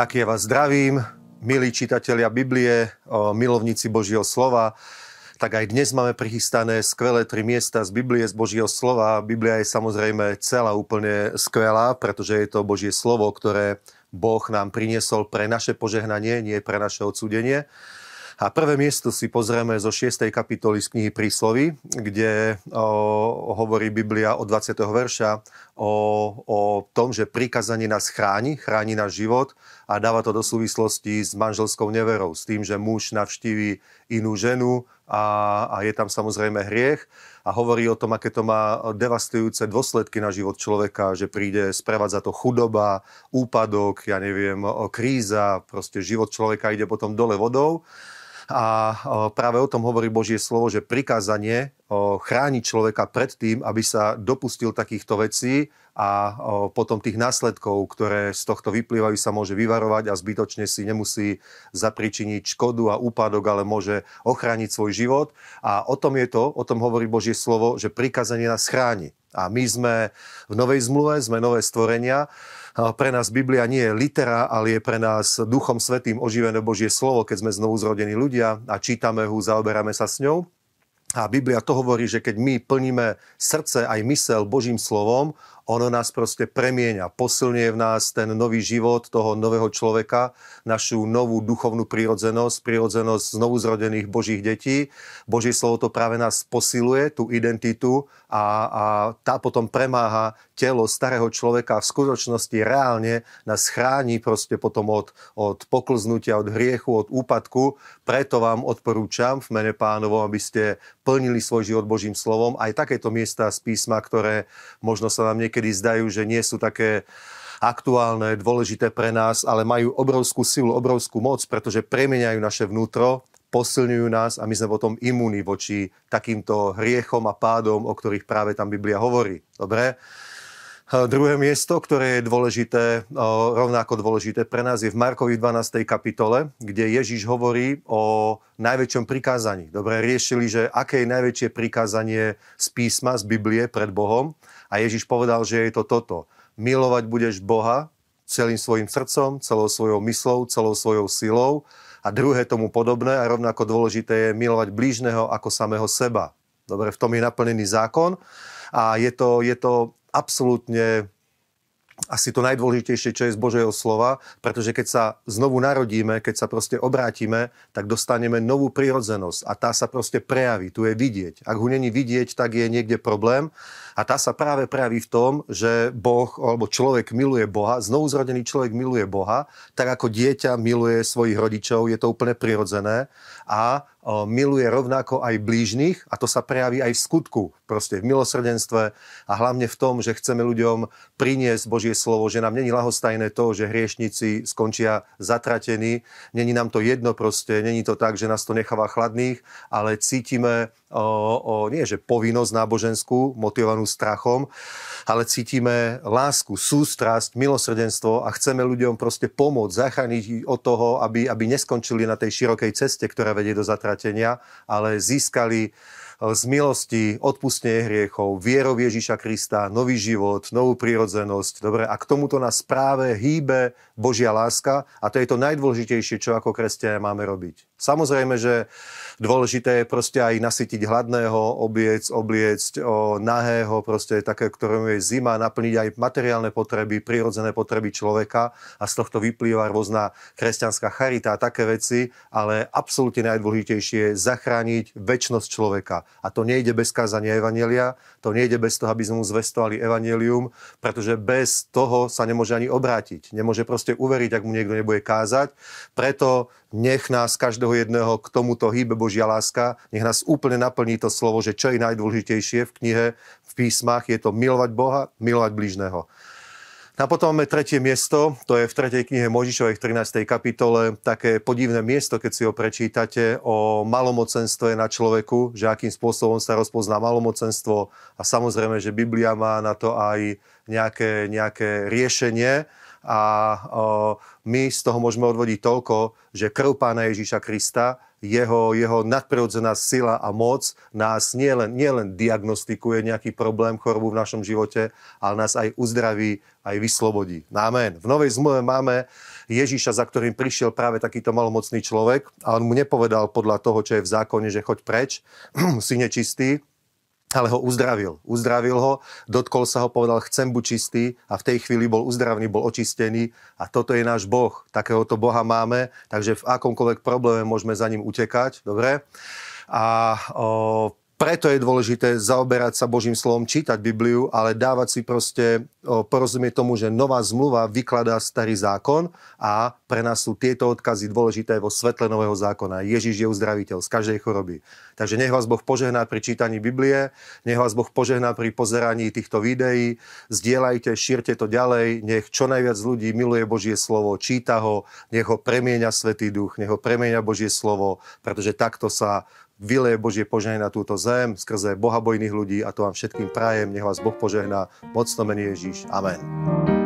Tak ja vás zdravím, milí čitatelia Biblie, milovníci Božieho slova. Tak aj dnes máme prichystané skvelé tri miesta z Biblie, z Božieho slova. Biblia je samozrejme celá úplne skvelá, pretože je to Božie slovo, ktoré Boh nám priniesol pre naše požehnanie, nie pre naše odsúdenie. A prvé miesto si pozrieme zo 6. kapitoly z knihy Príslovy, kde o, hovorí Biblia od 20. verša o, o tom, že prikazanie nás chráni, chráni náš život a dáva to do súvislosti s manželskou neverou, s tým, že muž navštíví inú ženu a, a je tam samozrejme hriech a hovorí o tom, aké to má devastujúce dôsledky na život človeka, že príde sprevádza to chudoba, úpadok, ja neviem, kríza, proste život človeka ide potom dole vodou. A práve o tom hovorí Božie slovo, že prikázanie chráni človeka pred tým, aby sa dopustil takýchto vecí a potom tých následkov, ktoré z tohto vyplývajú, sa môže vyvarovať a zbytočne si nemusí zapričiniť škodu a úpadok, ale môže ochrániť svoj život. A o tom je to, o tom hovorí Božie slovo, že prikázanie nás chráni. A my sme v novej zmluve, sme nové stvorenia pre nás Biblia nie je litera, ale je pre nás Duchom Svetým oživené Božie slovo, keď sme znovu zrodení ľudia a čítame ho, zaoberáme sa s ňou. A Biblia to hovorí, že keď my plníme srdce aj mysel Božím slovom, ono nás proste premieňa, posilňuje v nás ten nový život toho nového človeka, našu novú duchovnú prírodzenosť, prírodzenosť znovu zrodených Božích detí. Božie slovo to práve nás posiluje, tú identitu a, a tá potom premáha telo starého človeka v skutočnosti reálne nás chráni proste potom od, od poklznutia, od hriechu, od úpadku. Preto vám odporúčam v mene pánovom, aby ste plnili svoj život Božím slovom. Aj takéto miesta z písma, ktoré možno sa nám niekedy niekedy zdajú, že nie sú také aktuálne, dôležité pre nás, ale majú obrovskú silu, obrovskú moc, pretože premeniajú naše vnútro, posilňujú nás a my sme potom imúni voči takýmto hriechom a pádom, o ktorých práve tam Biblia hovorí. Dobre? Druhé miesto, ktoré je dôležité, rovnako dôležité pre nás, je v Markovi 12. kapitole, kde Ježiš hovorí o najväčšom prikázaní. Dobre, riešili, že aké je najväčšie prikázanie z písma, z Biblie pred Bohom. A Ježiš povedal, že je to toto. Milovať budeš Boha celým svojim srdcom, celou svojou myslou, celou svojou silou. A druhé tomu podobné a rovnako dôležité je milovať blížneho ako samého seba. Dobre, v tom je naplnený zákon a je to, je to absolútne asi to najdôležitejšie, čo je z Božieho slova, pretože keď sa znovu narodíme, keď sa proste obrátime, tak dostaneme novú prirodzenosť a tá sa proste prejaví, tu je vidieť. Ak ho není vidieť, tak je niekde problém a tá sa práve prejaví v tom, že Boh alebo človek miluje Boha, znovu zrodený človek miluje Boha, tak ako dieťa miluje svojich rodičov, je to úplne prirodzené. A miluje rovnako aj blížnych a to sa prejaví aj v skutku, proste v milosrdenstve a hlavne v tom, že chceme ľuďom priniesť Božie slovo, že nám není lahostajné to, že hriešnici skončia zatratení, není nám to jedno proste, není to tak, že nás to necháva chladných, ale cítime o, o, nie že povinnosť náboženskú, motivovanú strachom, ale cítime lásku, sústrasť, milosrdenstvo a chceme ľuďom proste pomôcť, zachrániť od toho, aby, aby neskončili na tej širokej ceste, ktorá vedie do zatratenia, ale získali z milosti, odpustenie hriechov, vierov Ježíša Krista, nový život, novú prírodzenosť. Dobre, a k tomuto nás práve hýbe Božia láska a to je to najdôležitejšie, čo ako kresťania máme robiť. Samozrejme, že dôležité je proste aj nasytiť hladného, obliec, obliecť o nahého, proste také, ktorému je zima, naplniť aj materiálne potreby, prírodzené potreby človeka a z tohto vyplýva rôzna kresťanská charita a také veci, ale absolútne najdôležitejšie je zachrániť väčnosť človeka. A to nejde bez kázania Evanielia, to nejde bez toho, aby sme mu zvestovali Evangelium, pretože bez toho sa nemôže ani obrátiť. Nemôže proste uveriť, ak mu niekto nebude kázať. Preto nech nás každého jedného k tomuto hýbe Božia láska, nech nás úplne naplní to slovo, že čo je najdôležitejšie v knihe, v písmach, je to milovať Boha, milovať blížneho. A potom máme tretie miesto, to je v tretej knihe Možišovej v 13. kapitole, také podivné miesto, keď si ho prečítate, o malomocenstve na človeku, že akým spôsobom sa rozpozná malomocenstvo a samozrejme, že Biblia má na to aj nejaké, nejaké riešenie a o, my z toho môžeme odvodiť toľko, že krv pána Ježíša Krista jeho, jeho nadprirodzená sila a moc nás nielen, nielen diagnostikuje nejaký problém, chorobu v našom živote, ale nás aj uzdraví, aj vyslobodí. Amen. V Novej zmluve máme Ježíša, za ktorým prišiel práve takýto malomocný človek a on mu nepovedal podľa toho, čo je v zákone, že choď preč, si nečistý, ale ho uzdravil. Uzdravil ho, dotkol sa ho, povedal, chcem buď čistý a v tej chvíli bol uzdravený, bol očistený a toto je náš Boh. Takéhoto Boha máme, takže v akomkoľvek probléme môžeme za ním utekať, dobre? A o, preto je dôležité zaoberať sa Božím slovom, čítať Bibliu, ale dávať si proste, porozumieť tomu, že nová zmluva vykladá starý zákon a pre nás sú tieto odkazy dôležité vo svetle nového zákona. Ježiš je uzdraviteľ z každej choroby. Takže nech vás Boh požehná pri čítaní Biblie, nech vás Boh požehná pri pozeraní týchto videí, zdieľajte, šírte to ďalej, nech čo najviac ľudí miluje Božie slovo, číta ho, nech ho premieňa Svetý Duch, nech ho premieňa Božie slovo, pretože takto sa vyleje Božie požehnanie na túto zem skrze bohabojných ľudí a to vám všetkým prajem. Nech vás Boh požehná. Mocno mení Ježíš. Amen.